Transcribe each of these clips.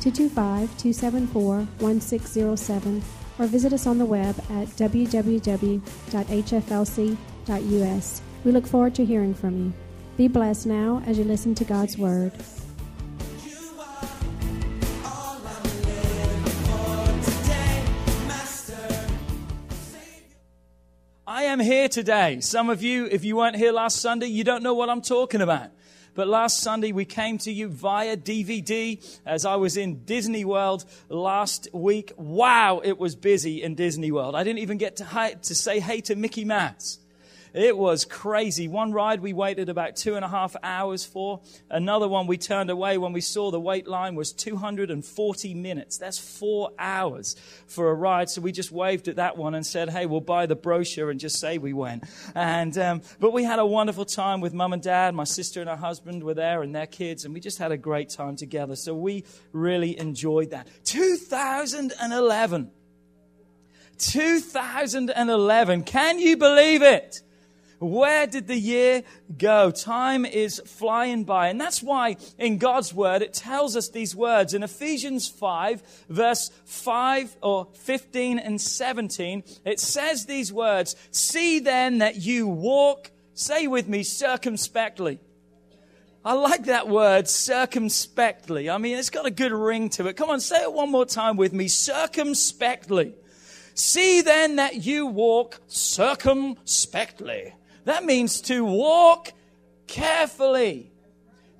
225 274 1607 or visit us on the web at www.hflc.us. We look forward to hearing from you. Be blessed now as you listen to God's Word. I am here today. Some of you, if you weren't here last Sunday, you don't know what I'm talking about. But last Sunday we came to you via DVD as I was in Disney World last week. Wow, it was busy in Disney World. I didn't even get to, hi- to say hey to Mickey Mouse. It was crazy. One ride we waited about two and a half hours for. Another one we turned away when we saw the wait line was 240 minutes. That's four hours for a ride. So we just waved at that one and said, hey, we'll buy the brochure and just say we went. And, um, but we had a wonderful time with mum and dad. My sister and her husband were there and their kids. And we just had a great time together. So we really enjoyed that. 2011. 2011. Can you believe it? Where did the year go? Time is flying by. And that's why in God's word, it tells us these words in Ephesians 5, verse 5 or 15 and 17. It says these words, see then that you walk, say with me, circumspectly. I like that word, circumspectly. I mean, it's got a good ring to it. Come on, say it one more time with me, circumspectly. See then that you walk circumspectly. That means to walk carefully.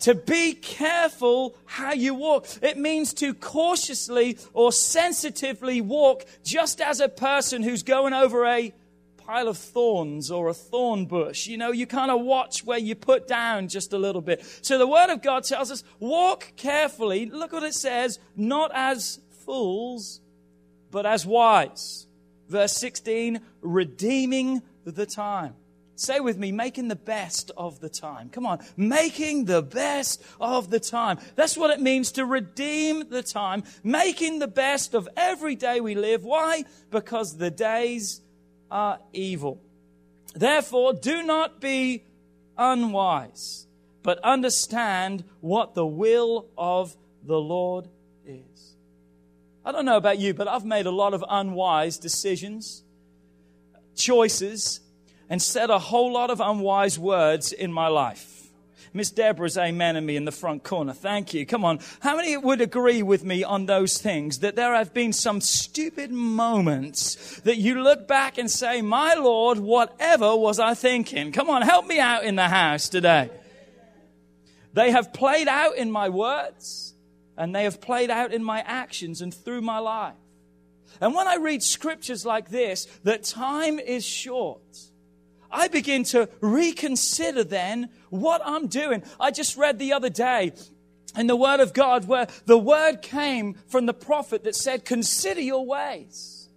To be careful how you walk. It means to cautiously or sensitively walk just as a person who's going over a pile of thorns or a thorn bush. You know, you kind of watch where you put down just a little bit. So the Word of God tells us, walk carefully. Look what it says, not as fools, but as wise. Verse 16, redeeming the time. Say with me, making the best of the time. Come on, making the best of the time. That's what it means to redeem the time, making the best of every day we live. Why? Because the days are evil. Therefore, do not be unwise, but understand what the will of the Lord is. I don't know about you, but I've made a lot of unwise decisions, choices, and said a whole lot of unwise words in my life. Miss Deborah's amen and me in the front corner. Thank you. Come on. How many would agree with me on those things? That there have been some stupid moments that you look back and say, my Lord, whatever was I thinking? Come on, help me out in the house today. They have played out in my words and they have played out in my actions and through my life. And when I read scriptures like this, that time is short, I begin to reconsider then what I'm doing. I just read the other day in the Word of God where the Word came from the prophet that said, Consider your ways.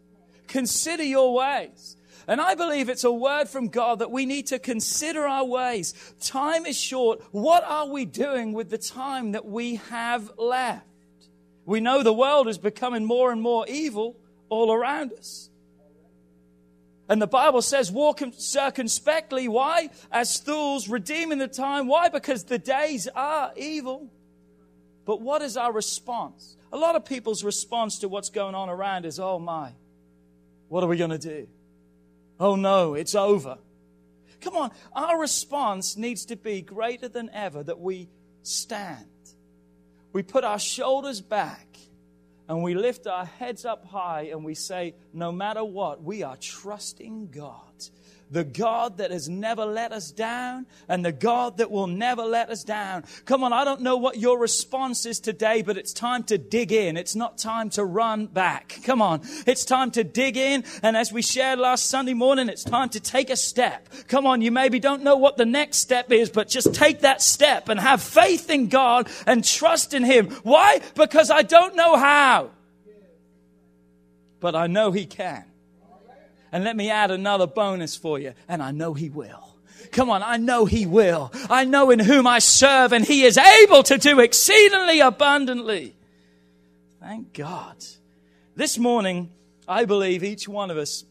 Consider your ways. And I believe it's a word from God that we need to consider our ways. Time is short. What are we doing with the time that we have left? We know the world is becoming more and more evil all around us. And the Bible says, walk circumspectly. Why? As fools, redeeming the time. Why? Because the days are evil. But what is our response? A lot of people's response to what's going on around is, oh my, what are we going to do? Oh no, it's over. Come on, our response needs to be greater than ever that we stand. We put our shoulders back and we lift our heads up high and we say, no matter what, we are trusting God the God that has never let us down and the God that will never let us down. Come on, I don't know what your response is today, but it's time to dig in. It's not time to run back. Come on. It's time to dig in. And as we shared last Sunday morning, it's time to take a step. Come on, you maybe don't know what the next step is, but just take that step and have faith in God and trust in Him. Why? Because I don't know how but I know He can. And let me add another bonus for you, and I know He will. Come on, I know He will. I know in whom I serve, and He is able to do exceedingly abundantly. Thank God. This morning, I believe each one of us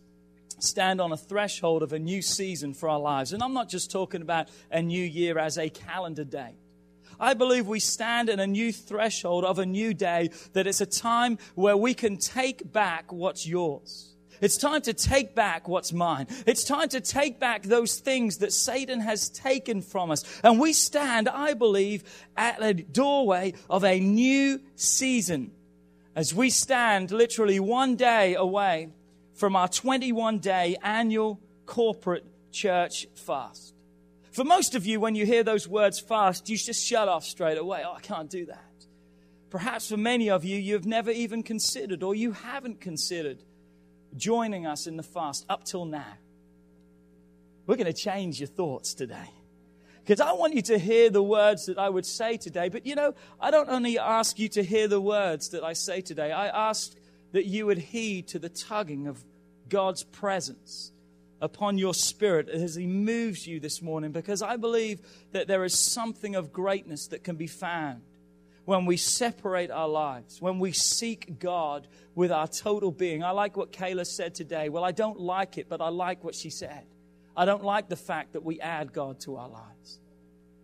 stand on a threshold of a new season for our lives. And I'm not just talking about a new year as a calendar date. I believe we stand in a new threshold of a new day, that it's a time where we can take back what's yours. It's time to take back what's mine. It's time to take back those things that Satan has taken from us. And we stand, I believe, at the doorway of a new season as we stand literally one day away from our 21 day annual corporate church fast. For most of you, when you hear those words fast, you just shut off straight away. Oh, I can't do that. Perhaps for many of you, you've never even considered or you haven't considered joining us in the fast up till now. We're going to change your thoughts today. Because I want you to hear the words that I would say today. But you know, I don't only ask you to hear the words that I say today, I ask that you would heed to the tugging of God's presence upon your spirit as He moves you this morning. Because I believe that there is something of greatness that can be found when we separate our lives, when we seek God with our total being. I like what Kayla said today. Well, I don't like it, but I like what she said. I don't like the fact that we add God to our lives.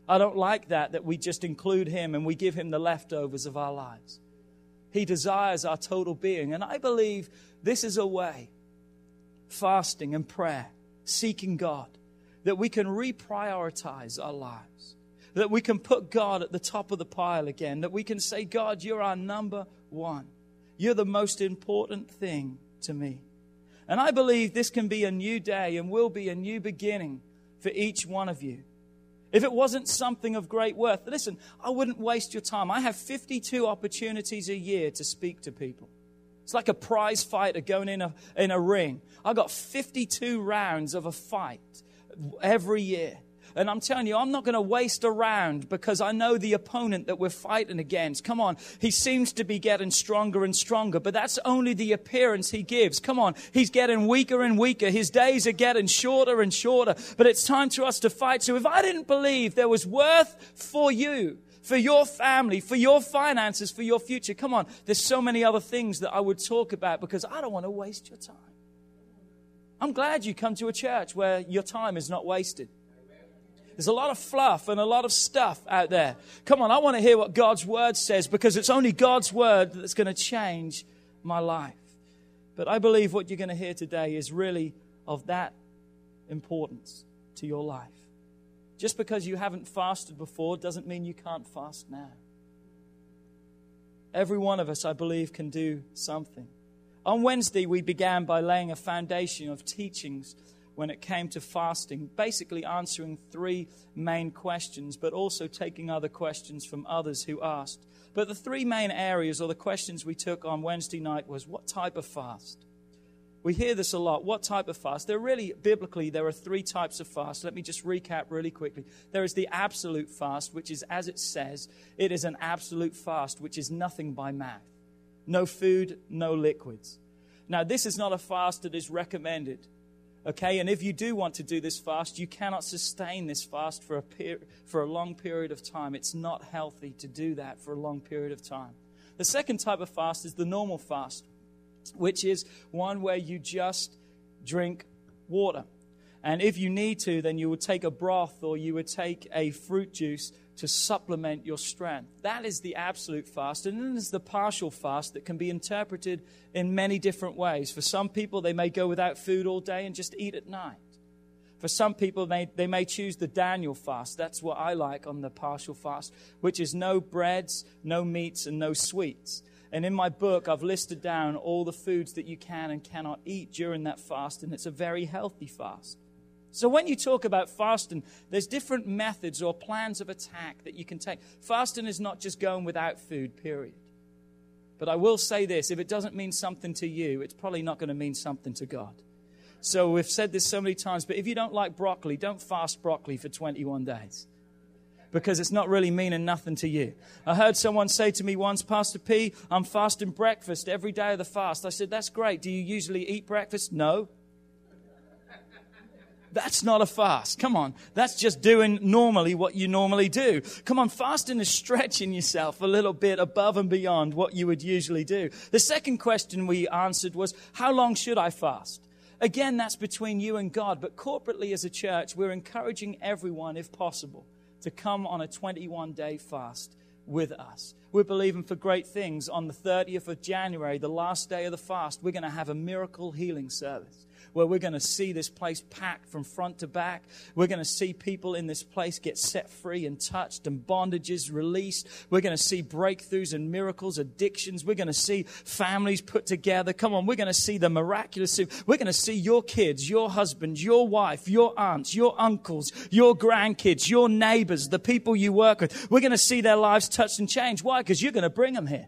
I don't like that, that we just include Him and we give Him the leftovers of our lives. He desires our total being. And I believe this is a way, fasting and prayer, seeking God, that we can reprioritize our lives, that we can put God at the top of the pile again, that we can say, God, you're our number one. You're the most important thing to me. And I believe this can be a new day and will be a new beginning for each one of you. If it wasn't something of great worth, listen, I wouldn't waste your time. I have 52 opportunities a year to speak to people. It's like a prize fighter going in a, in a ring. I got 52 rounds of a fight every year. And I'm telling you, I'm not going to waste a round because I know the opponent that we're fighting against. Come on. He seems to be getting stronger and stronger, but that's only the appearance he gives. Come on. He's getting weaker and weaker. His days are getting shorter and shorter, but it's time for us to fight. So if I didn't believe there was worth for you, for your family, for your finances, for your future. Come on, there's so many other things that I would talk about because I don't want to waste your time. I'm glad you come to a church where your time is not wasted. There's a lot of fluff and a lot of stuff out there. Come on, I want to hear what God's word says because it's only God's word that's going to change my life. But I believe what you're going to hear today is really of that importance to your life. Just because you haven't fasted before doesn't mean you can't fast now. Every one of us, I believe, can do something. On Wednesday, we began by laying a foundation of teachings when it came to fasting, basically answering three main questions, but also taking other questions from others who asked. But the three main areas or the questions we took on Wednesday night was what type of fast? We hear this a lot. What type of fast? There really, biblically, there are three types of fast. Let me just recap really quickly. There is the absolute fast, which is, as it says, it is an absolute fast, which is nothing by mouth. No food, no liquids. Now, this is not a fast that is recommended Okay, and if you do want to do this fast, you cannot sustain this fast for a, per- for a long period of time. It's not healthy to do that for a long period of time. The second type of fast is the normal fast, which is one where you just drink water. And if you need to, then you would take a broth or you would take a fruit juice to supplement your strength. That is the absolute fast. And then there's the partial fast that can be interpreted in many different ways. For some people, they may go without food all day and just eat at night. For some people, they, they may choose the Daniel fast. That's what I like on the partial fast, which is no breads, no meats, and no sweets. And in my book, I've listed down all the foods that you can and cannot eat during that fast, and it's a very healthy fast. So, when you talk about fasting, there's different methods or plans of attack that you can take. Fasting is not just going without food, period. But I will say this if it doesn't mean something to you, it's probably not going to mean something to God. So, we've said this so many times, but if you don't like broccoli, don't fast broccoli for 21 days. because it's not really meaning nothing to you. I heard someone say to me once, Pastor P, I'm fasting breakfast every day of the fast. I said, That's great. Do you usually eat breakfast? No. That's not a fast. Come on. That's just doing normally what you normally do. Come on. Fasting is stretching yourself a little bit above and beyond what you would usually do. The second question we answered was, How long should I fast? Again, that's between you and God, but corporately as a church, we're encouraging everyone, if possible, to come on a 21 day fast with us. We're believing for great things. On the 30th of January, the last day of the fast, we're going to have a miracle healing service where we're going to see this place packed from front to back. We're going to see people in this place get set free and touched and bondages released. We're going to see breakthroughs and miracles, addictions. We're going to see families put together. Come on, we're going to see the miraculous. We're going to see your kids, your husband, your wife, your aunts, your uncles, your grandkids, your neighbors, the people you work with. We're going to see their lives touched and changed. Why? Because you're going to bring them here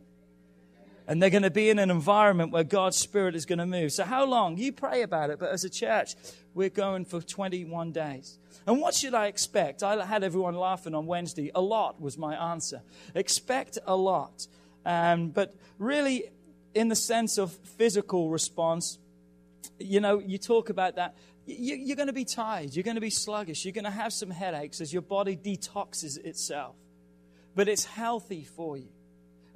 and they're going to be in an environment where God's Spirit is going to move. So, how long? You pray about it, but as a church, we're going for 21 days. And what should I expect? I had everyone laughing on Wednesday. A lot was my answer. Expect a lot. Um, but really, in the sense of physical response, you know, you talk about that. You're going to be tired. You're going to be sluggish. You're going to have some headaches as your body detoxes itself. But it's healthy for you.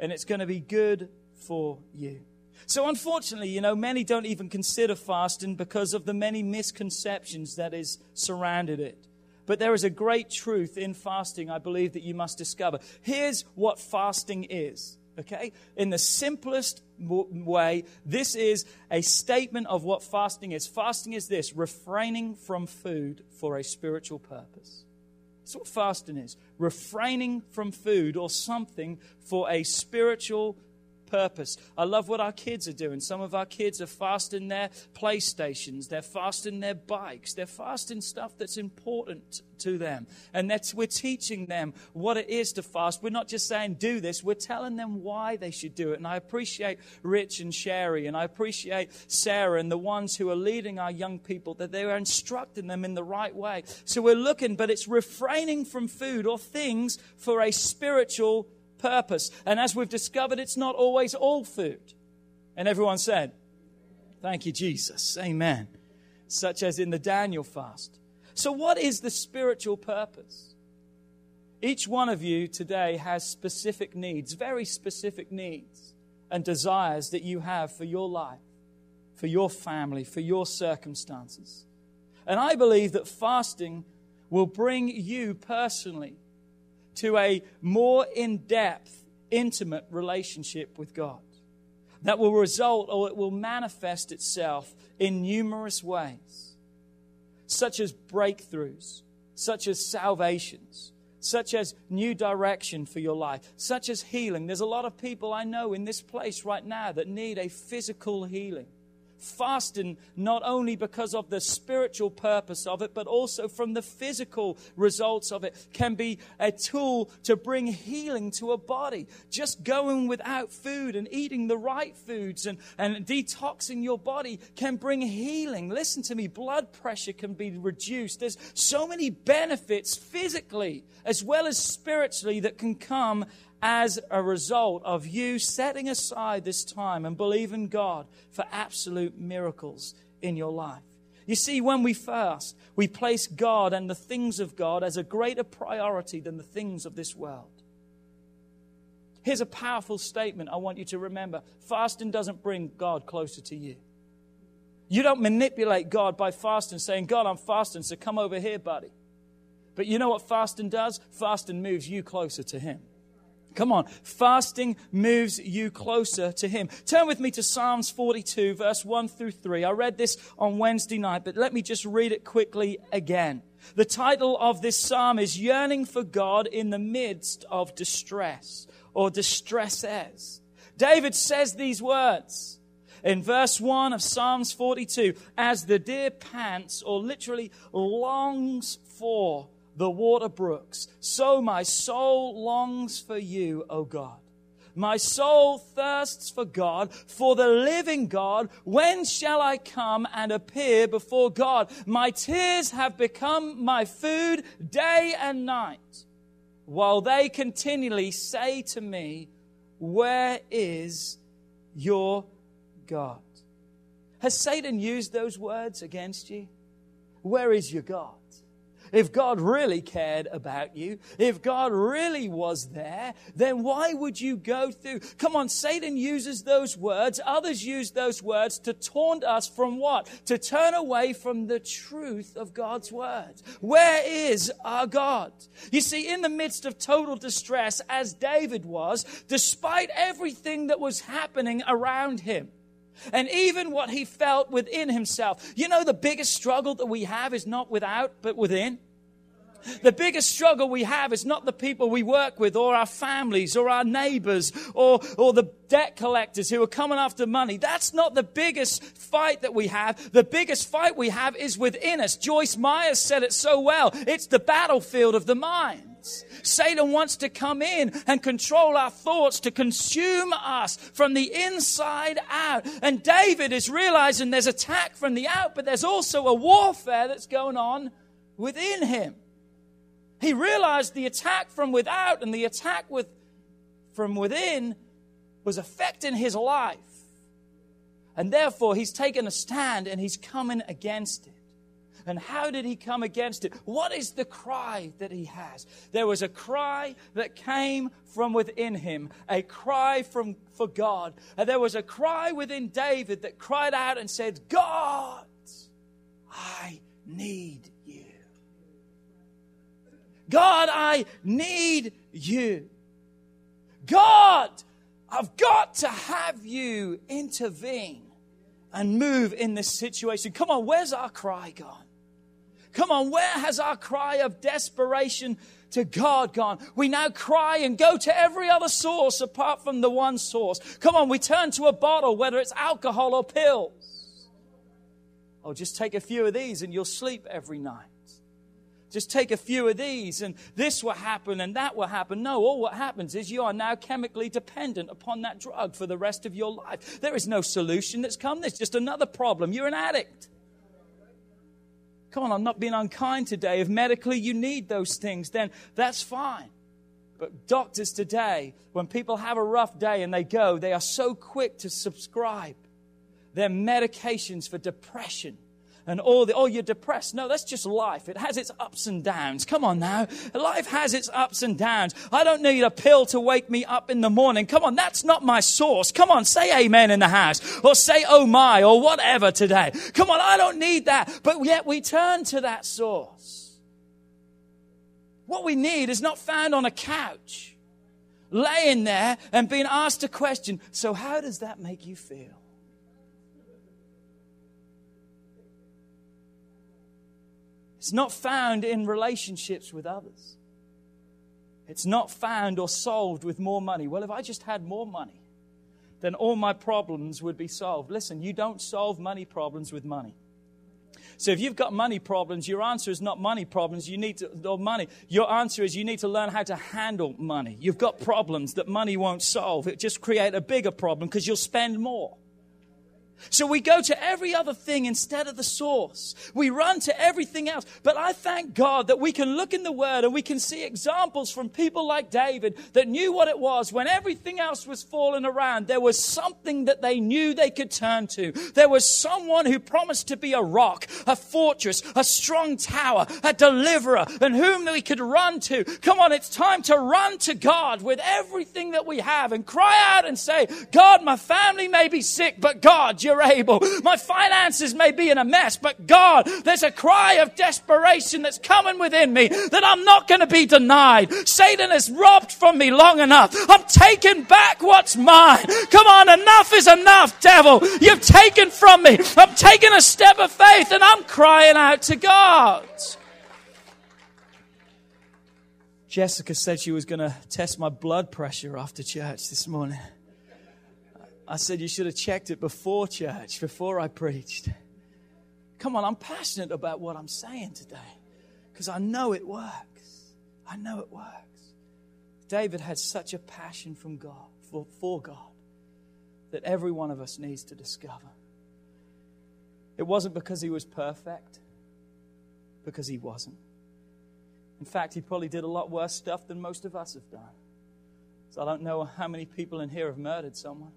And it's going to be good for you. So, unfortunately, you know, many don't even consider fasting because of the many misconceptions that is surrounded it. But there is a great truth in fasting, I believe, that you must discover. Here's what fasting is, okay? In the simplest way, this is a statement of what fasting is. Fasting is this refraining from food for a spiritual purpose. That's what fasting is refraining from food or something for a spiritual purpose. I love what our kids are doing. Some of our kids are fasting their PlayStations, they're fasting their bikes, they're fasting stuff that's important to them. And that's, we're teaching them what it is to fast. We're not just saying do this, we're telling them why they should do it. And I appreciate Rich and Sherry, and I appreciate Sarah and the ones who are leading our young people that they are instructing them in the right way. So we're looking, but it's refraining from food or things for a spiritual purpose. And as we've discovered, it's not always all food. And everyone said, Thank you, Jesus. Amen. Such as in the Daniel fast. So, what is the spiritual purpose? Each one of you today has specific needs, very specific needs and desires that you have for your life, for your family, for your circumstances. And I believe that fasting will bring you personally to a more in depth, intimate relationship with God that will result or it will manifest itself in numerous ways, such as breakthroughs, such as salvations, such as new direction for your life, such as healing. There's a lot of people I know in this place right now that need a physical healing fasting not only because of the spiritual purpose of it, but also from the physical results of it, can be a tool to bring healing to a body. Just going without food and eating the right foods and, and detoxing your body can bring healing. Listen to me, blood pressure can be reduced. There's so many benefits physically as well as spiritually that can come as a result of you setting aside this time and believing God for absolute miracles in your life. You see, when we fast, we place God and the things of God as a greater priority than the things of this world. Here's a powerful statement I want you to remember fasting doesn't bring God closer to you. You don't manipulate God by fasting, saying, God, I'm fasting, so come over here, buddy. But you know what fasting does? Fasting moves you closer to Him. Come on. Fasting moves you closer to Him. Turn with me to Psalms 42, verse 1 through 3. I read this on Wednesday night, but let me just read it quickly again. The title of this psalm is Yearning for God in the Midst of Distress or Distresses. David says these words in verse 1 of Psalms 42 As the deer pants, or literally longs for the water brooks. So my soul longs for you, O God. My soul thirsts for God, for the living God. When shall I come and appear before God? My tears have become my food day and night. while they continually say to me, Where is your God? Has Satan used those words against you? Where is your God? If God really cared about you, if God really was there, then why would you go through? Come on, Satan uses those words, others use those words to taunt us from what? To turn away from the truth of God's words. Where is our God? You see, in the midst of total distress, as David was, despite everything that was happening around him, and even what he felt within himself. You know, the biggest struggle that we have is not without, but within. The biggest struggle we have is not the people we work with or our families or our neighbors or, or the debt collectors who are coming after money. That's not the biggest fight that we have. The biggest fight we have is within us. Joyce Myers said it so well. It's the battlefield of the mind. Satan wants to come in and control our thoughts, to consume us from the inside out. And David is realizing there's attack from the out, but there's also a warfare that's going on within him. He realized the attack from without and the attack with, from within was affecting his life. And therefore, he's taken a stand and he's coming against it. And how did he come against it? What is the cry that he has? There was a cry that came from within him, a cry from, for God. And there was a cry within David that cried out and said, God, I need you. God, I need you. God, I've got to have you intervene and move in this situation. Come on, where's our cry gone? Come on, where has our cry of desperation to God gone? We now cry and go to every other source apart from the one source. Come on, we turn to a bottle, whether it's alcohol or pills. Oh, just take a few of these and you'll sleep every night. Just take a few of these and this will happen and that will happen. No, all what happens is you are now chemically dependent upon that drug for the rest of your life. There is no solution that's come. There's just another problem. You're an addict. Come on, I'm not being unkind today. If medically you need those things, then that's fine. But doctors today, when people have a rough day and they go, they are so quick to subscribe their medications for depression and all the, oh, you're depressed. No, that's just life. It has its ups and downs. Come on now. Life has its ups and downs. I don't need a pill to wake me up in the morning. Come on, that's not my source. Come on, say amen in the house or say oh my or whatever today. Come on, I don't need that. But yet we turn to that source. What we need is not found on a couch, laying there and being asked a question. So, how does that make you feel? It's not found in relationships with others. It's not found or solved with more money. Well, if I just had more money, then all my problems would be solved. Listen, you don't solve money problems with money. So if you've got money problems, your answer is not money problems. You need to, or money. Your answer is you need to learn how to handle money. You've got problems that money won't solve. It just create a bigger problem because you'll spend more. So we go to every other thing instead of the source. We run to everything else. But I thank God that we can look in the Word and we can see examples from people like David that knew what it was when everything else was falling around. There was something that they knew they could turn to. There was someone who promised to be a rock, a fortress, a strong tower, a deliverer, and whom we could run to. Come on, it's time to run to God with everything that we have and cry out and say, God, my family may be sick, but God, you're able. My finances may be in a mess, but God, there's a cry of desperation that's coming within me that I'm not going to be denied. Satan has robbed from me long enough. I'm taking back what's mine. Come on, enough is enough, devil. You've taken from me. I'm taking a step of faith and I'm crying out to God. Jessica said she was going to test my blood pressure after church this morning. I said, You should have checked it before church, before I preached. Come on, I'm passionate about what I'm saying today because I know it works. I know it works. David had such a passion from God, for, for God, that every one of us needs to discover. It wasn't because he was perfect, because he wasn't. In fact, he probably did a lot worse stuff than most of us have done. So I don't know how many people in here have murdered someone.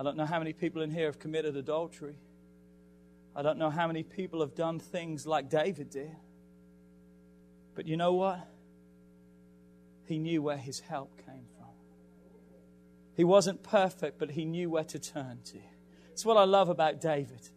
I don't know how many people in here have committed adultery. I don't know how many people have done things like David did. But you know what? He knew where his help came from. He wasn't perfect, but he knew where to turn to. It's what I love about David.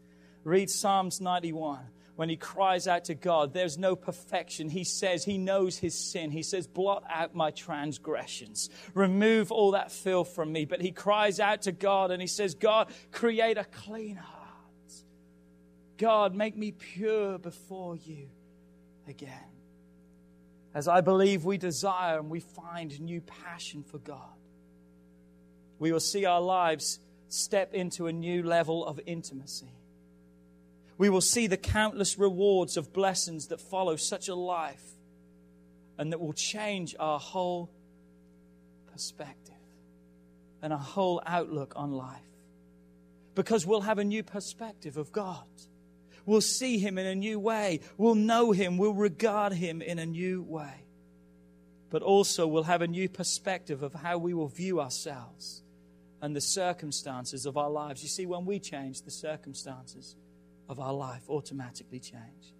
Read Psalms 91 when he cries out to God, there's no perfection. He says he knows his sin. He says, blot out my transgressions. Remove all that filth from me. But he cries out to God and he says, God, create a clean heart. God, make me pure before you again. As I believe we desire and we find new passion for God, we will see our lives step into a new level of intimacy we will see the countless rewards of blessings that follow such a life and that will change our whole perspective and our whole outlook on life. Because we'll have a new perspective of God. We'll see Him in a new way. We'll know Him. We'll regard Him in a new way. But also, we'll have a new perspective of how we will view ourselves and the circumstances of our lives. You see, when we change, the circumstances of our life automatically change.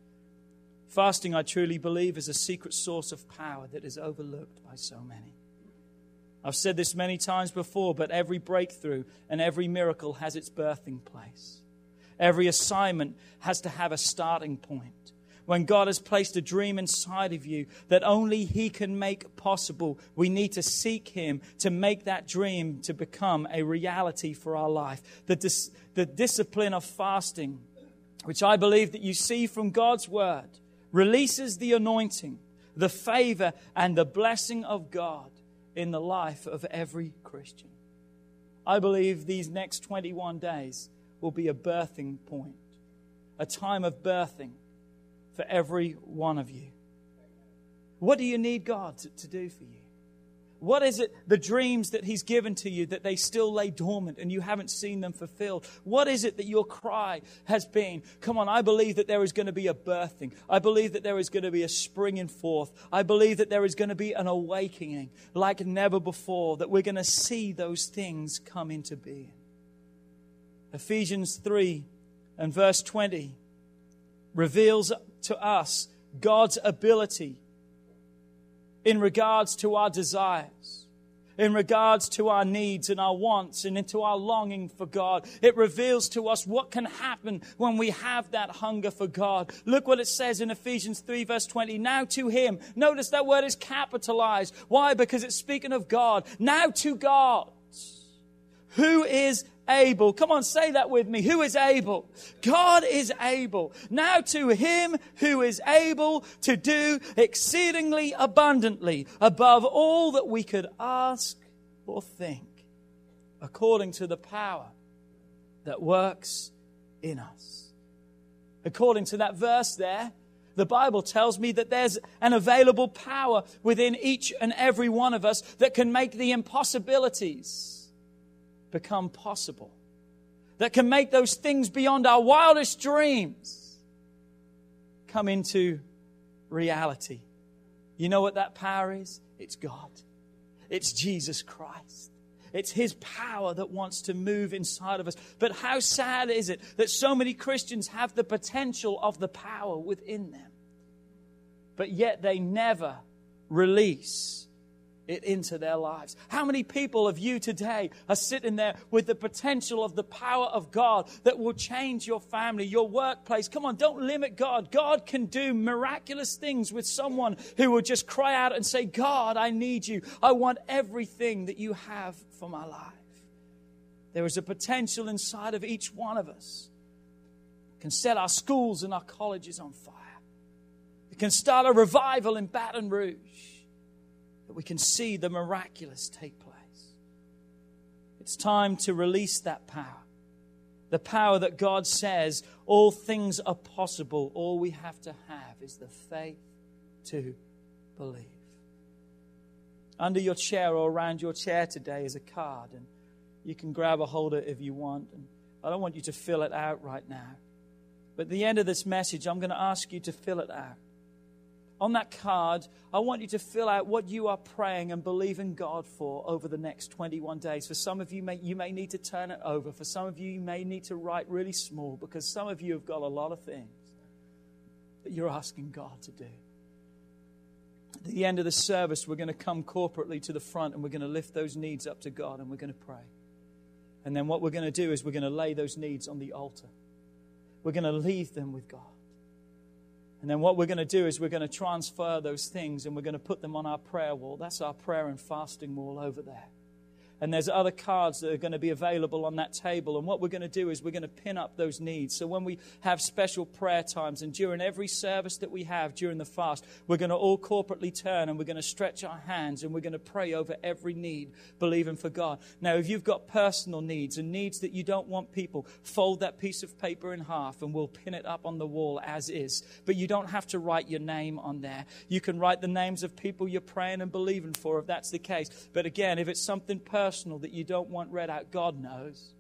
Fasting, I truly believe, is a secret source of power that is overlooked by so many. I've said this many times before, but every breakthrough and every miracle has its birthing place. Every assignment has to have a starting point. When God has placed a dream inside of you that only He can make possible, we need to seek Him to make that dream to become a reality for our life. The, dis- the discipline of fasting which I believe that you see from God's word, releases the anointing, the favor, and the blessing of God in the life of every Christian. I believe these next 21 days will be a birthing point, a time of birthing for every one of you. What do you need God to, to do for you? What is it, the dreams that He's given to you, that they still lay dormant and you haven't seen them fulfilled? What is it that your cry has been? Come on, I believe that there is going to be a birthing. I believe that there is going to be a springing forth. I believe that there is going to be an awakening like never before, that we're going to see those things come into being. Ephesians 3 and verse 20 reveals to us God's ability in regards to our desires, in regards to our needs and our wants and into our longing for God. It reveals to us what can happen when we have that hunger for God. Look what it says in Ephesians 3 verse 20. Now to Him. Notice that word is capitalized. Why? Because it's speaking of God. Now to God. Who is able. Come on, say that with me. Who is able? God is able. Now to him who is able to do exceedingly abundantly above all that we could ask or think, according to the power that works in us. According to that verse there, the Bible tells me that there's an available power within each and every one of us that can make the impossibilities become possible, that can make those things beyond our wildest dreams come into reality. You know what that power is? It's God, it's Jesus Christ. It's His power that wants to move inside of us. But how sad is it that so many Christians have the potential of the power within them, but yet they never release it into their lives. How many people of you today are sitting there with the potential of the power of God that will change your family, your workplace? Come on, don't limit God. God can do miraculous things with someone who will just cry out and say, God, I need you. I want everything that you have for my life. There is a potential inside of each one of us. Can set our schools and our colleges on fire. It can start a revival in Baton Rouge that we can see the miraculous take place. It's time to release that power. The power that God says all things are possible. All we have to have is the faith to believe. Under your chair or around your chair today is a card, and you can grab a hold of it if you want. And I don't want you to fill it out right now. But at the end of this message, I'm going to ask you to fill it out. On that card, I want you to fill out what you are praying and believing God for over the next 21 days. For some of you, may, you may need to turn it over. For some of you, you may need to write really small because some of you have got a lot of things that you're asking God to do. At the end of the service, we're going to come corporately to the front and we're going to lift those needs up to God and we're going to pray. And then what we're going to do is we're going to lay those needs on the altar. We're going to leave them with God. And then what we're going to do is we're going to transfer those things and we're going to put them on our prayer wall. That's our prayer and fasting wall over there. And there's other cards that are going to be available on that table. And what we're going to do is we're going to pin up those needs. So when we have special prayer times and during every service that we have during the fast, we're going to all corporately turn and we're going to stretch our hands and we're going to pray over every need, believing for God. Now, if you've got personal needs and needs that you don't want people, fold that piece of paper in half and we'll pin it up on the wall as is. But you don't have to write your name on there. You can write the names of people you're praying and believing for if that's the case. But again, if it's something personal, personal that you don't want read out, God knows.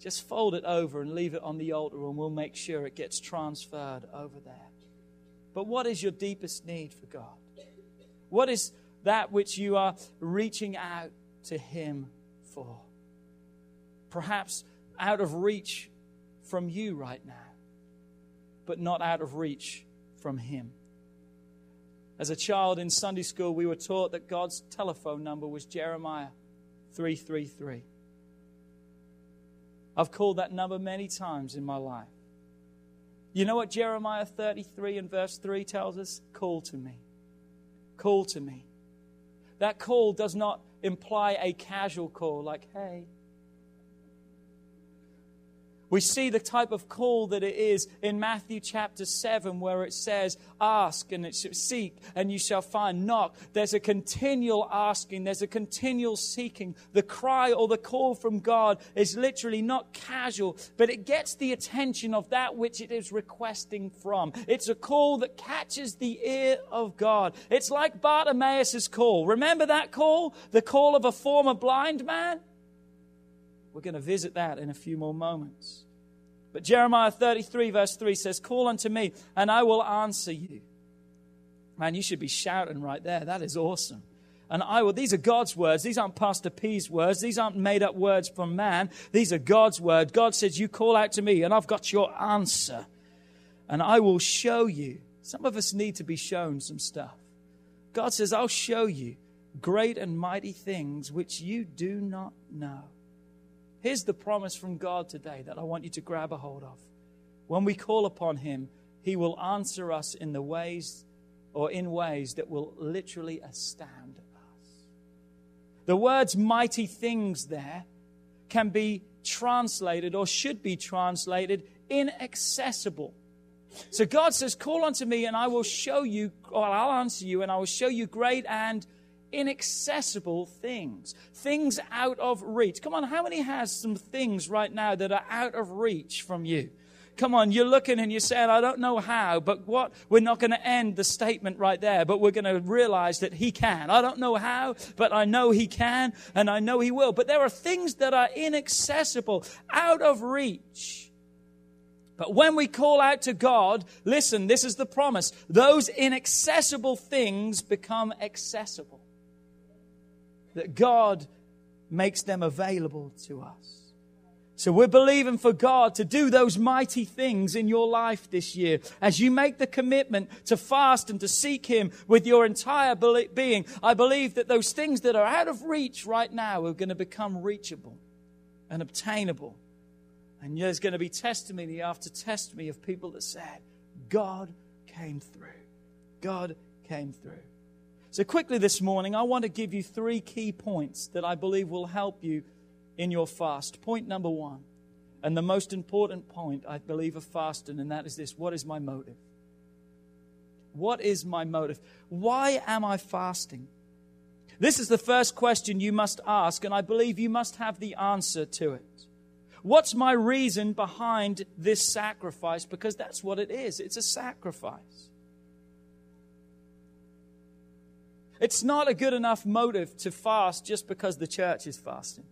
Just fold it over and leave it on the altar, and we'll make sure it gets transferred over there. But what is your deepest need for God? What is that which you are reaching out to Him for? Perhaps out of reach from you right now, but not out of reach from Him. As a child in Sunday school, we were taught that God's telephone number was Jeremiah 333. I've called that number many times in my life. You know what Jeremiah 33 and verse 3 tells us? Call to me. Call to me. That call does not imply a casual call like, hey, we see the type of call that it is in Matthew chapter 7, where it says, Ask and it shall seek, and you shall find. Knock. There's a continual asking, there's a continual seeking. The cry or the call from God is literally not casual, but it gets the attention of that which it is requesting from. It's a call that catches the ear of God. It's like Bartimaeus' call. Remember that call? The call of a former blind man? We're going to visit that in a few more moments. But Jeremiah 33, verse 3 says, Call unto me, and I will answer you. Man, you should be shouting right there. That is awesome. And I will, these are God's words. These aren't Pastor P's words. These aren't made up words from man. These are God's word. God says, You call out to me, and I've got your answer. And I will show you. Some of us need to be shown some stuff. God says, I'll show you great and mighty things which you do not know. Here's the promise from God today that I want you to grab a hold of. When we call upon Him, He will answer us in the ways or in ways that will literally astound us. The words mighty things there can be translated or should be translated inaccessible. So God says, Call unto me and I will show you, or I'll answer you, and I will show you great and inaccessible things, things out of reach. Come on, how many has some things right now that are out of reach from you? Come on, you're looking and you're saying, I don't know how, but what? We're not going to end the statement right there, but we're going to realize that He can. I don't know how, but I know He can and I know He will. But there are things that are inaccessible, out of reach. But when we call out to God, listen, this is the promise. Those inaccessible things become accessible that God makes them available to us. So we're believing for God to do those mighty things in your life this year. As you make the commitment to fast and to seek Him with your entire being, I believe that those things that are out of reach right now are going to become reachable and obtainable. And there's going to be testimony after testimony of people that said, God came through. God came through. So, quickly this morning, I want to give you three key points that I believe will help you in your fast. Point number one, and the most important point, I believe, of fasting, and that is this what is my motive? What is my motive? Why am I fasting? This is the first question you must ask, and I believe you must have the answer to it. What's my reason behind this sacrifice? Because that's what it is it's a sacrifice. It's not a good enough motive to fast just because the church is fasting.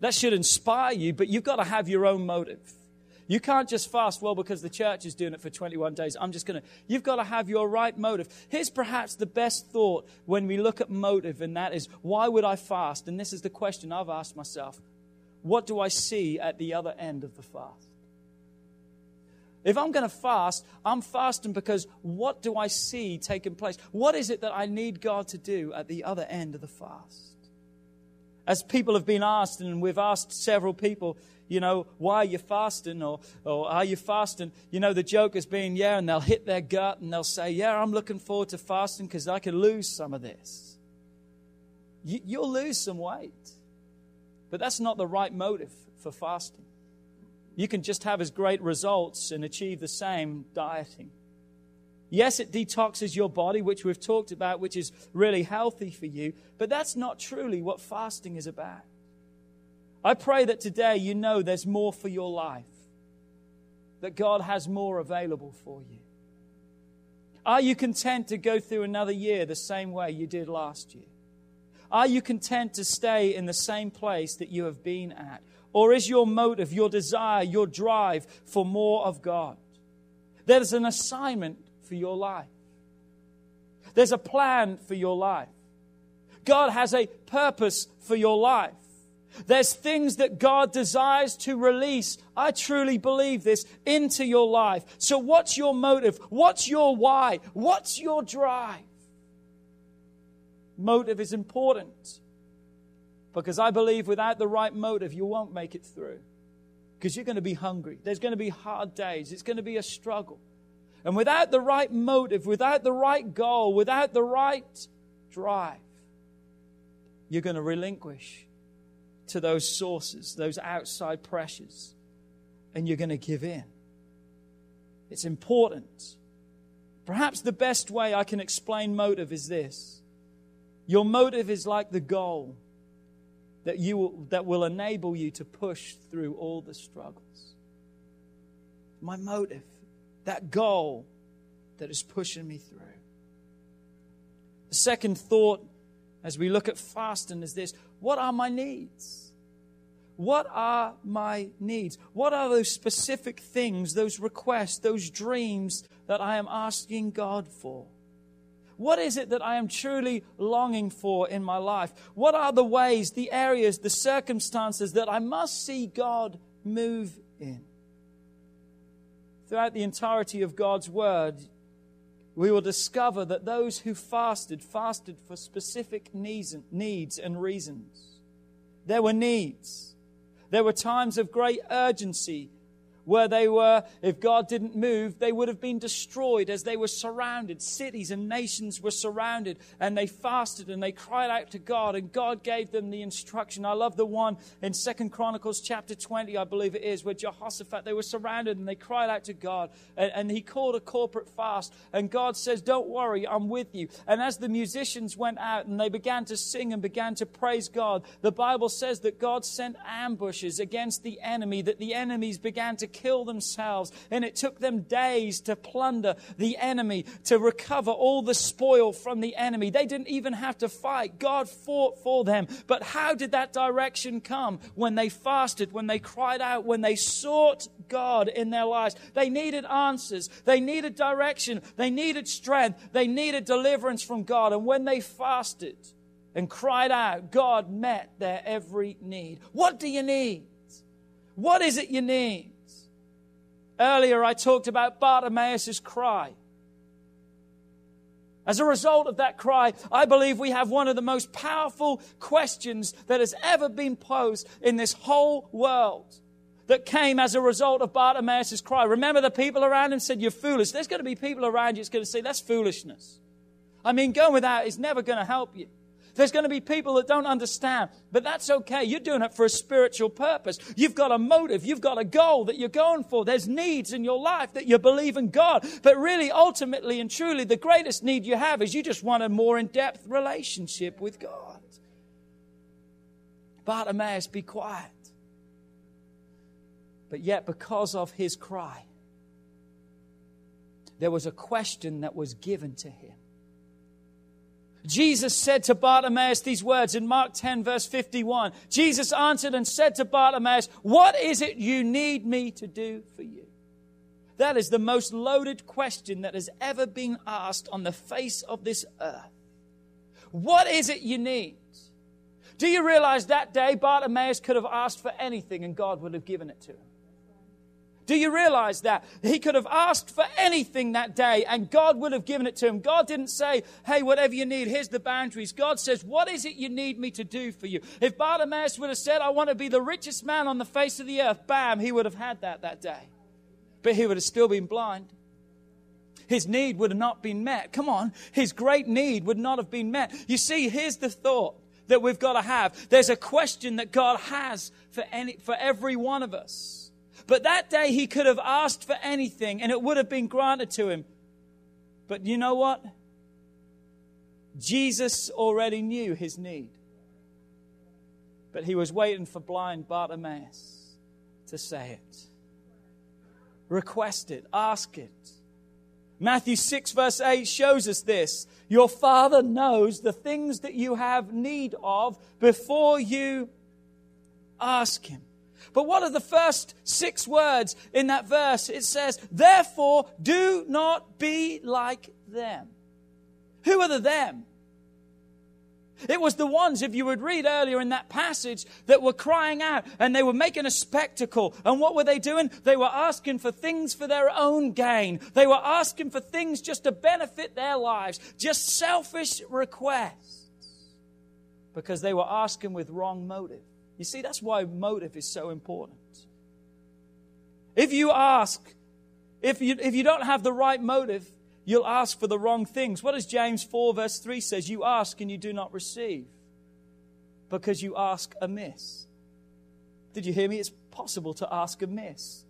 That should inspire you, but you've got to have your own motive. You can't just fast, well, because the church is doing it for 21 days. I'm just going to. You've got to have your right motive. Here's perhaps the best thought when we look at motive, and that is, why would I fast? And this is the question I've asked myself What do I see at the other end of the fast? If I'm going to fast, I'm fasting because what do I see taking place? What is it that I need God to do at the other end of the fast? As people have been asked, and we've asked several people, you know, why are you fasting? Or, or are you fasting? You know, the joke has been, yeah, and they'll hit their gut and they'll say, yeah, I'm looking forward to fasting because I can lose some of this. You, you'll lose some weight. But that's not the right motive for fasting. You can just have as great results and achieve the same dieting. Yes, it detoxes your body, which we've talked about, which is really healthy for you, but that's not truly what fasting is about. I pray that today you know there's more for your life, that God has more available for you. Are you content to go through another year the same way you did last year? Are you content to stay in the same place that you have been at? Or is your motive, your desire, your drive for more of God? There's an assignment for your life. There's a plan for your life. God has a purpose for your life. There's things that God desires to release. I truly believe this into your life. So, what's your motive? What's your why? What's your drive? Motive is important because I believe without the right motive, you won't make it through because you're going to be hungry. There's going to be hard days, it's going to be a struggle. And without the right motive, without the right goal, without the right drive, you're going to relinquish to those sources, those outside pressures, and you're going to give in. It's important. Perhaps the best way I can explain motive is this your motive is like the goal that, you will, that will enable you to push through all the struggles. My motive that goal that is pushing me through. The second thought as we look at fasting is this what are my needs? What are my needs? What are those specific things, those requests, those dreams that I am asking God for? What is it that I am truly longing for in my life? What are the ways, the areas, the circumstances that I must see God move in? throughout the entirety of God's Word, we will discover that those who fasted, fasted for specific needs and reasons. There were needs. There were times of great urgency where they were, if God didn't move, they would have been destroyed as they were surrounded. Cities and nations were surrounded, and they fasted and they cried out to God, and God gave them the instruction. I love the one in Second Chronicles chapter 20, I believe it is, where Jehoshaphat, they were surrounded and they cried out to God, and, and he called a corporate fast, and God says, Don't worry, I'm with you. And as the musicians went out and they began to sing and began to praise God, the Bible says that God sent ambushes against the enemy, that the enemies began to kill themselves. And it took them days to plunder the enemy, to recover all the spoil from the enemy. They didn't even have to fight. God fought for them. But how did that direction come? When they fasted, when they cried out, when they sought God in their lives. They needed answers. They needed direction. They needed strength. They needed deliverance from God. And when they fasted, and cried out, God met their every need. What do you need? What is it you need? Earlier, I talked about Bartimaeus' cry. As a result of that cry, I believe we have one of the most powerful questions that has ever been posed in this whole world that came as a result of Bartimaeus' cry. Remember, the people around him said, You're foolish. There's going to be people around you that's going to say, That's foolishness. I mean, going without is never going to help you. There's going to be people that don't understand, but that's okay. You're doing it for a spiritual purpose. You've got a motive. You've got a goal that you're going for. There's needs in your life that you believe in God. But really, ultimately and truly, the greatest need you have is you just want a more in-depth relationship with God. Bartimaeus, be quiet. But yet, because of his cry, there was a question that was given to him. Jesus said to Bartimaeus these words in Mark 10, verse 51. Jesus answered and said to Bartimaeus, What is it you need me to do for you? That is the most loaded question that has ever been asked on the face of this earth. What is it you need? Do you realize that day Bartimaeus could have asked for anything and God would have given it to him? Do you realize that? He could have asked for anything that day and God would have given it to him. God didn't say, hey, whatever you need, here's the boundaries. God says, what is it you need me to do for you? If Bartimaeus would have said, I want to be the richest man on the face of the earth, bam, he would have had that that day. But he would have still been blind. His need would have not been met. Come on. His great need would not have been met. You see, here's the thought that we've got to have. There's a question that God has for any, for every one of us. But that day he could have asked for anything and it would have been granted to him. But you know what? Jesus already knew his need. But he was waiting for blind Bartimaeus to say it. Request it, ask it. Matthew 6, verse 8 shows us this. Your Father knows the things that you have need of before you ask Him. But what are the first six words in that verse? It says, Therefore, do not be like them. Who are the them? It was the ones, if you would read earlier in that passage, that were crying out and they were making a spectacle. And what were they doing? They were asking for things for their own gain. They were asking for things just to benefit their lives, just selfish requests. Because they were asking with wrong motive. You see, that's why motive is so important. If you ask, if you, if you don't have the right motive, you'll ask for the wrong things. What does James 4, verse 3 says? You ask and you do not receive because you ask amiss. Did you hear me? It's possible to ask amiss,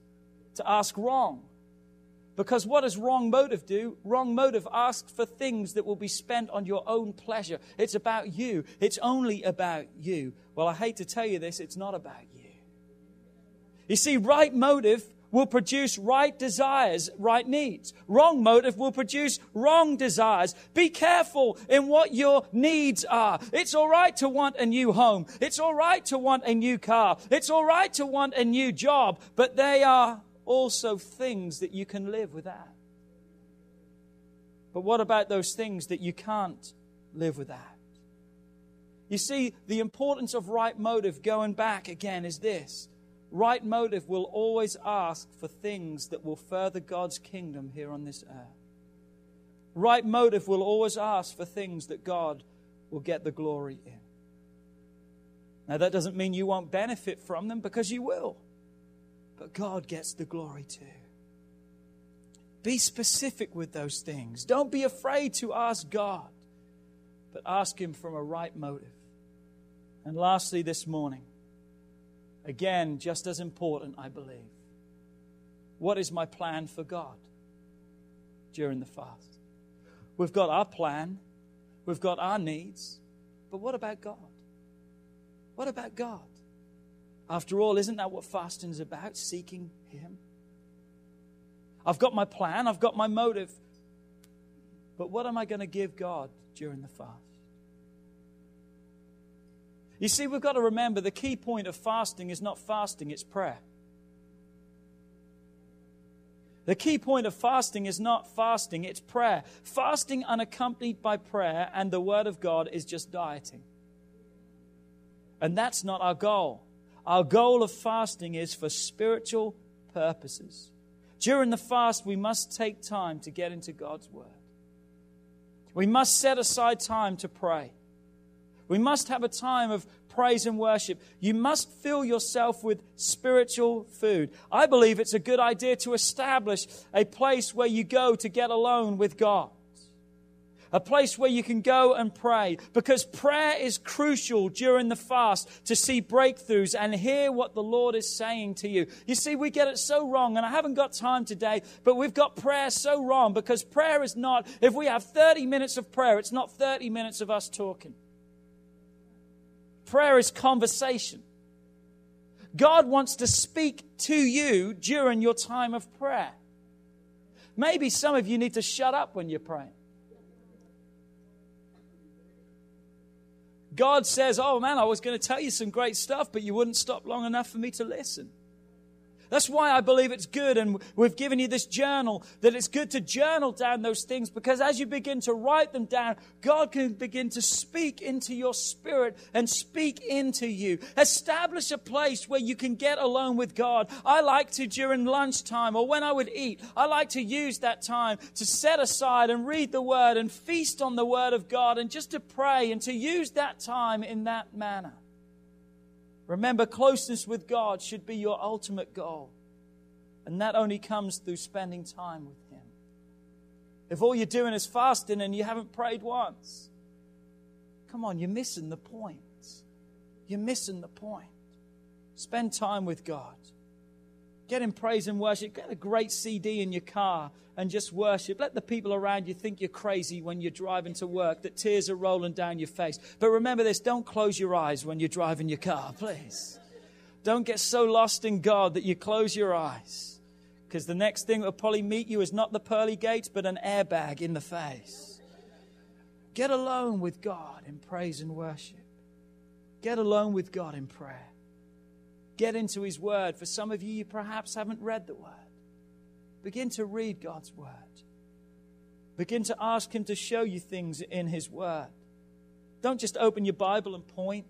to ask wrong. Because what does wrong motive do? Wrong motive asks for things that will be spent on your own pleasure. It's about you. It's only about you. Well, I hate to tell you this, it's not about you. You see, right motive will produce right desires, right needs. Wrong motive will produce wrong desires. Be careful in what your needs are. It's all right to want a new home. It's all right to want a new car. It's all right to want a new job, but they are also things that you can live without. But what about those things that you can't live without? You see, the importance of right motive, going back again, is this right motive will always ask for things that will further God's kingdom here on this earth. Right motive will always ask for things that God will get the glory in. Now, that doesn't mean you won't benefit from them because you will but God gets the glory too. Be specific with those things. Don't be afraid to ask God, but ask Him from a right motive. And lastly, this morning, again, just as important, I believe, what is my plan for God during the fast? We've got our plan, we've got our needs, but what about God? What about God? After all, isn't that what fasting is about? Seeking Him? I've got my plan, I've got my motive. But what am I going to give God during the fast? You see, we've got to remember the key point of fasting is not fasting, it's prayer. The key point of fasting is not fasting, it's prayer. Fasting unaccompanied by prayer and the Word of God is just dieting. And that's not our goal. Our goal of fasting is for spiritual purposes. During the fast, we must take time to get into God's Word. We must set aside time to pray. We must have a time of praise and worship. You must fill yourself with spiritual food. I believe it's a good idea to establish a place where you go to get alone with God a place where you can go and pray because prayer is crucial during the fast to see breakthroughs and hear what the Lord is saying to you. You see, we get it so wrong, and I haven't got time today, but we've got prayer so wrong because prayer is not, if we have 30 minutes of prayer, it's not 30 minutes of us talking. Prayer is conversation. God wants to speak to you during your time of prayer. Maybe some of you need to shut up when you're praying. God says, Oh man, I was going to tell you some great stuff, but you wouldn't stop long enough for me to listen. That's why I believe it's good, and we've given you this journal, that it's good to journal down those things because as you begin to write them down, God can begin to speak into your spirit and speak into you. Establish a place where you can get alone with God. I like to, during lunchtime or when I would eat, I like to use that time to set aside and read the Word and feast on the Word of God and just to pray and to use that time in that manner. Remember, closeness with God should be your ultimate goal. And that only comes through spending time with Him. If all you're doing is fasting and you haven't prayed once, come on, you're missing the point. You're missing the point. Spend time with God. Get in praise and worship. Get a great CD in your car and just worship. Let the people around you think you're crazy when you're driving to work, that tears are rolling down your face. But remember this don't close your eyes when you're driving your car, please. Don't get so lost in God that you close your eyes. Because the next thing that will probably meet you is not the pearly gates, but an airbag in the face. Get alone with God in praise and worship. Get alone with God in prayer. Get into His Word. For some of you, you perhaps haven't read the Word. Begin to read God's Word. Begin to ask Him to show you things in His Word. Don't just open your Bible and point.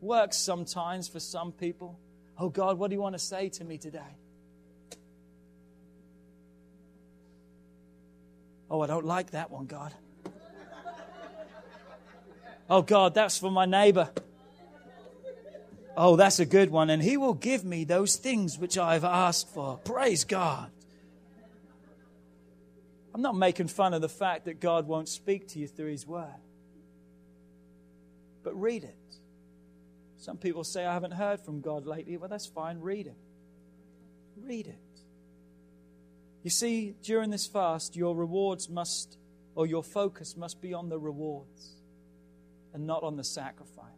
Works sometimes for some people. Oh God, what do you want to say to me today? Oh, I don't like that one, God. Oh God, that's for my neighbor. Oh, that's a good one. And he will give me those things which I've asked for. Praise God. I'm not making fun of the fact that God won't speak to you through his word. But read it. Some people say, I haven't heard from God lately. Well, that's fine. Read it. Read it. You see, during this fast, your rewards must, or your focus must be on the rewards and not on the sacrifice.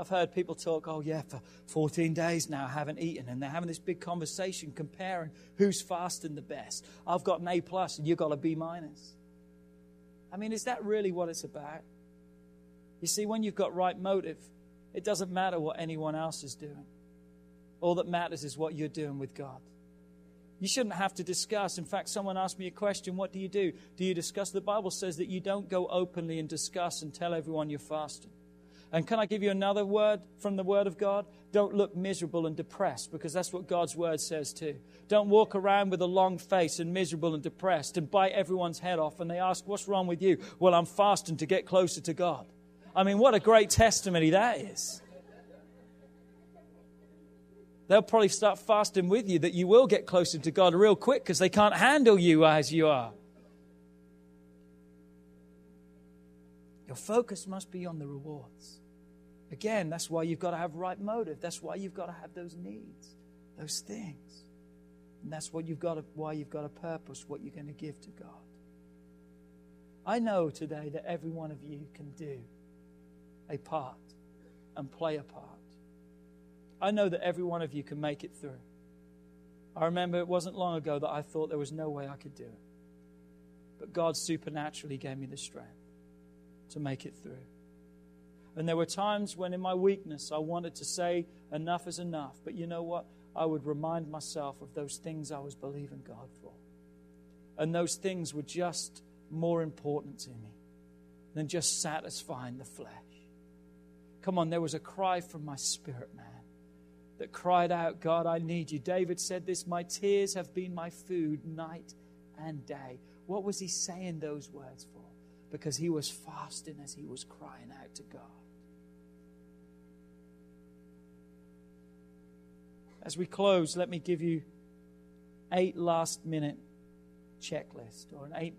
I've heard people talk, oh, yeah, for 14 days now I haven't eaten. And they're having this big conversation comparing who's fasting the best. I've got an A plus and you've got a B minus. I mean, is that really what it's about? You see, when you've got right motive, it doesn't matter what anyone else is doing. All that matters is what you're doing with God. You shouldn't have to discuss. In fact, someone asked me a question What do you do? Do you discuss? The Bible says that you don't go openly and discuss and tell everyone you're fasting. And can I give you another word from the Word of God? Don't look miserable and depressed because that's what God's Word says too. Don't walk around with a long face and miserable and depressed and bite everyone's head off and they ask, What's wrong with you? Well, I'm fasting to get closer to God. I mean, what a great testimony that is. They'll probably start fasting with you that you will get closer to God real quick because they can't handle you as you are. Your focus must be on the rewards. Again, that's why you've got to have right motive. That's why you've got to have those needs, those things. And that's what you've got to, why you've got a purpose, what you're going to give to God. I know today that every one of you can do a part and play a part. I know that every one of you can make it through. I remember it wasn't long ago that I thought there was no way I could do it. But God supernaturally gave me the strength to make it through. And there were times when, in my weakness, I wanted to say, enough is enough. But you know what? I would remind myself of those things I was believing God for. And those things were just more important to me than just satisfying the flesh. Come on, there was a cry from my spirit, man, that cried out, God, I need you. David said this My tears have been my food night and day. What was he saying those words for? Because he was fasting as he was crying out to God. As we close, let me give you eight last minute checklist or an eight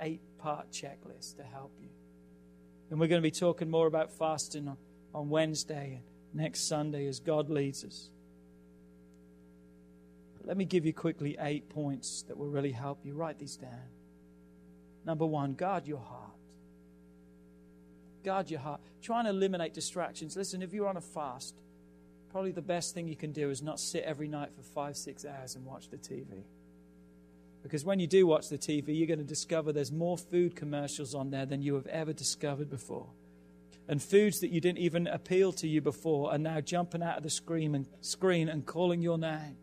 eight part checklist to help you. And we're going to be talking more about fasting on, on Wednesday and next Sunday as God leads us. But let me give you quickly eight points that will really help you. Write these down. Number one, guard your heart. Guard your heart. Try and eliminate distractions. Listen, if you're on a fast, probably the best thing you can do is not sit every night for five, six hours and watch the TV. Because when you do watch the TV, you're going to discover there's more food commercials on there than you have ever discovered before. And foods that you didn't even appeal to you before are now jumping out of the screen and, screen and calling your name.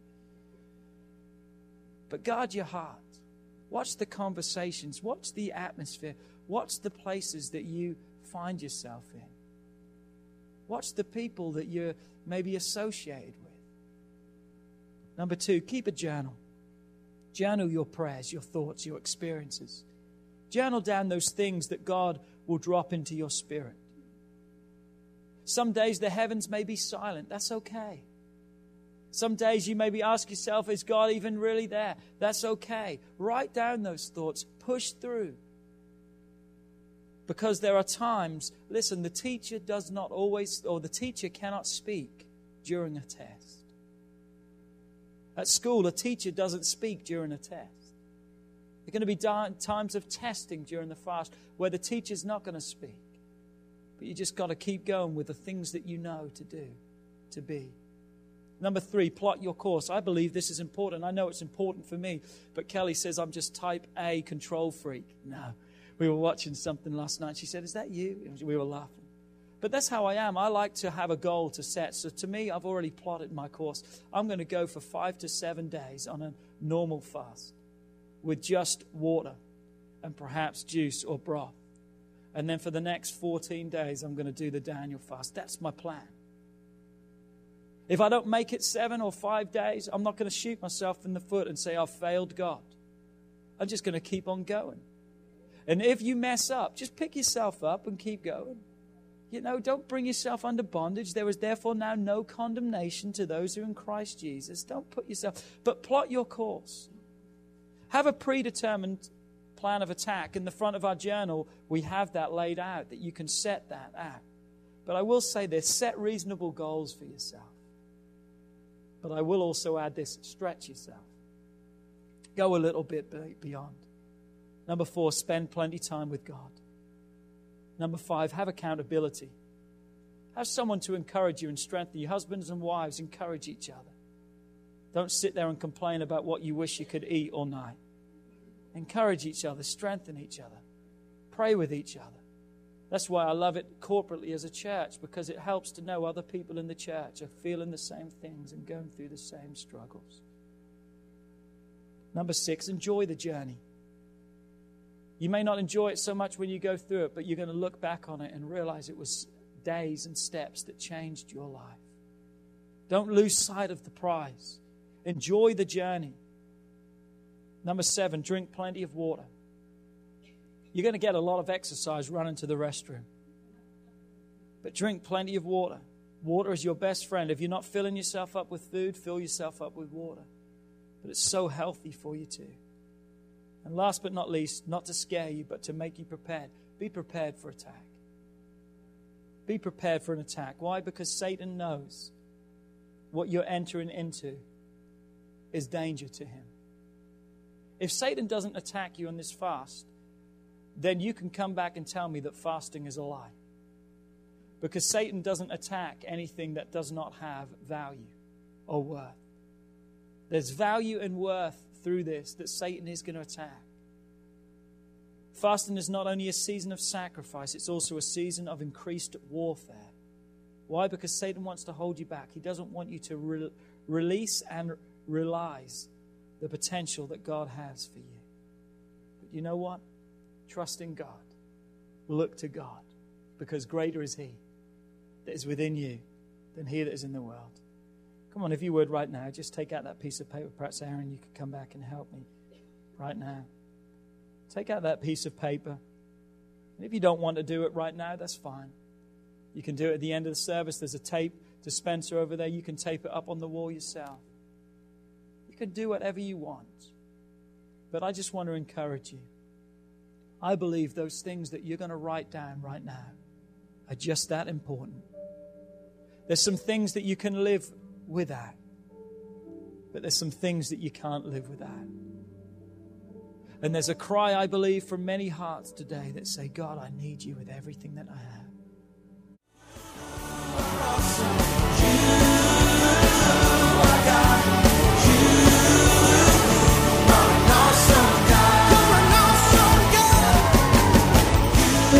But guard your heart. Watch the conversations. Watch the atmosphere. Watch the places that you find yourself in. Watch the people that you're maybe associated with. Number two, keep a journal. Journal your prayers, your thoughts, your experiences. Journal down those things that God will drop into your spirit. Some days the heavens may be silent. That's okay. Some days you maybe ask yourself, is God even really there? That's okay. Write down those thoughts, push through. Because there are times, listen, the teacher does not always, or the teacher cannot speak during a test. At school, a teacher doesn't speak during a test. There are going to be times of testing during the fast where the teacher's not going to speak. But you just got to keep going with the things that you know to do, to be. Number three, plot your course. I believe this is important. I know it's important for me, but Kelly says I'm just type A control freak. No. We were watching something last night. She said, Is that you? We were laughing. But that's how I am. I like to have a goal to set. So to me, I've already plotted my course. I'm going to go for five to seven days on a normal fast with just water and perhaps juice or broth. And then for the next 14 days, I'm going to do the Daniel fast. That's my plan. If I don't make it seven or five days, I'm not going to shoot myself in the foot and say I've failed God. I'm just going to keep on going. And if you mess up, just pick yourself up and keep going. You know, don't bring yourself under bondage. There is therefore now no condemnation to those who are in Christ Jesus. Don't put yourself, but plot your course. Have a predetermined plan of attack. In the front of our journal, we have that laid out, that you can set that out. But I will say this set reasonable goals for yourself. But I will also add this stretch yourself. Go a little bit beyond. Number four, spend plenty time with God. Number five, have accountability. Have someone to encourage you and strengthen you. Husbands and wives, encourage each other. Don't sit there and complain about what you wish you could eat all night. Encourage each other, strengthen each other, pray with each other. That's why I love it corporately as a church because it helps to know other people in the church are feeling the same things and going through the same struggles. Number six, enjoy the journey. You may not enjoy it so much when you go through it, but you're going to look back on it and realize it was days and steps that changed your life. Don't lose sight of the prize. Enjoy the journey. Number seven, drink plenty of water. You're going to get a lot of exercise running to the restroom. But drink plenty of water. Water is your best friend. If you're not filling yourself up with food, fill yourself up with water. But it's so healthy for you too. And last but not least, not to scare you, but to make you prepared. Be prepared for attack. Be prepared for an attack. Why? Because Satan knows what you're entering into is danger to him. If Satan doesn't attack you on this fast, then you can come back and tell me that fasting is a lie. Because Satan doesn't attack anything that does not have value or worth. There's value and worth through this that Satan is going to attack. Fasting is not only a season of sacrifice, it's also a season of increased warfare. Why? Because Satan wants to hold you back. He doesn't want you to re- release and realize the potential that God has for you. But you know what? Trust in God. Look to God. Because greater is He that is within you than He that is in the world. Come on, if you would right now, just take out that piece of paper. Perhaps, Aaron, you could come back and help me right now. Take out that piece of paper. And if you don't want to do it right now, that's fine. You can do it at the end of the service. There's a tape dispenser over there. You can tape it up on the wall yourself. You can do whatever you want. But I just want to encourage you. I believe those things that you're going to write down right now are just that important. There's some things that you can live without. But there's some things that you can't live without. And there's a cry, I believe, from many hearts today that say, God, I need you with everything that I have.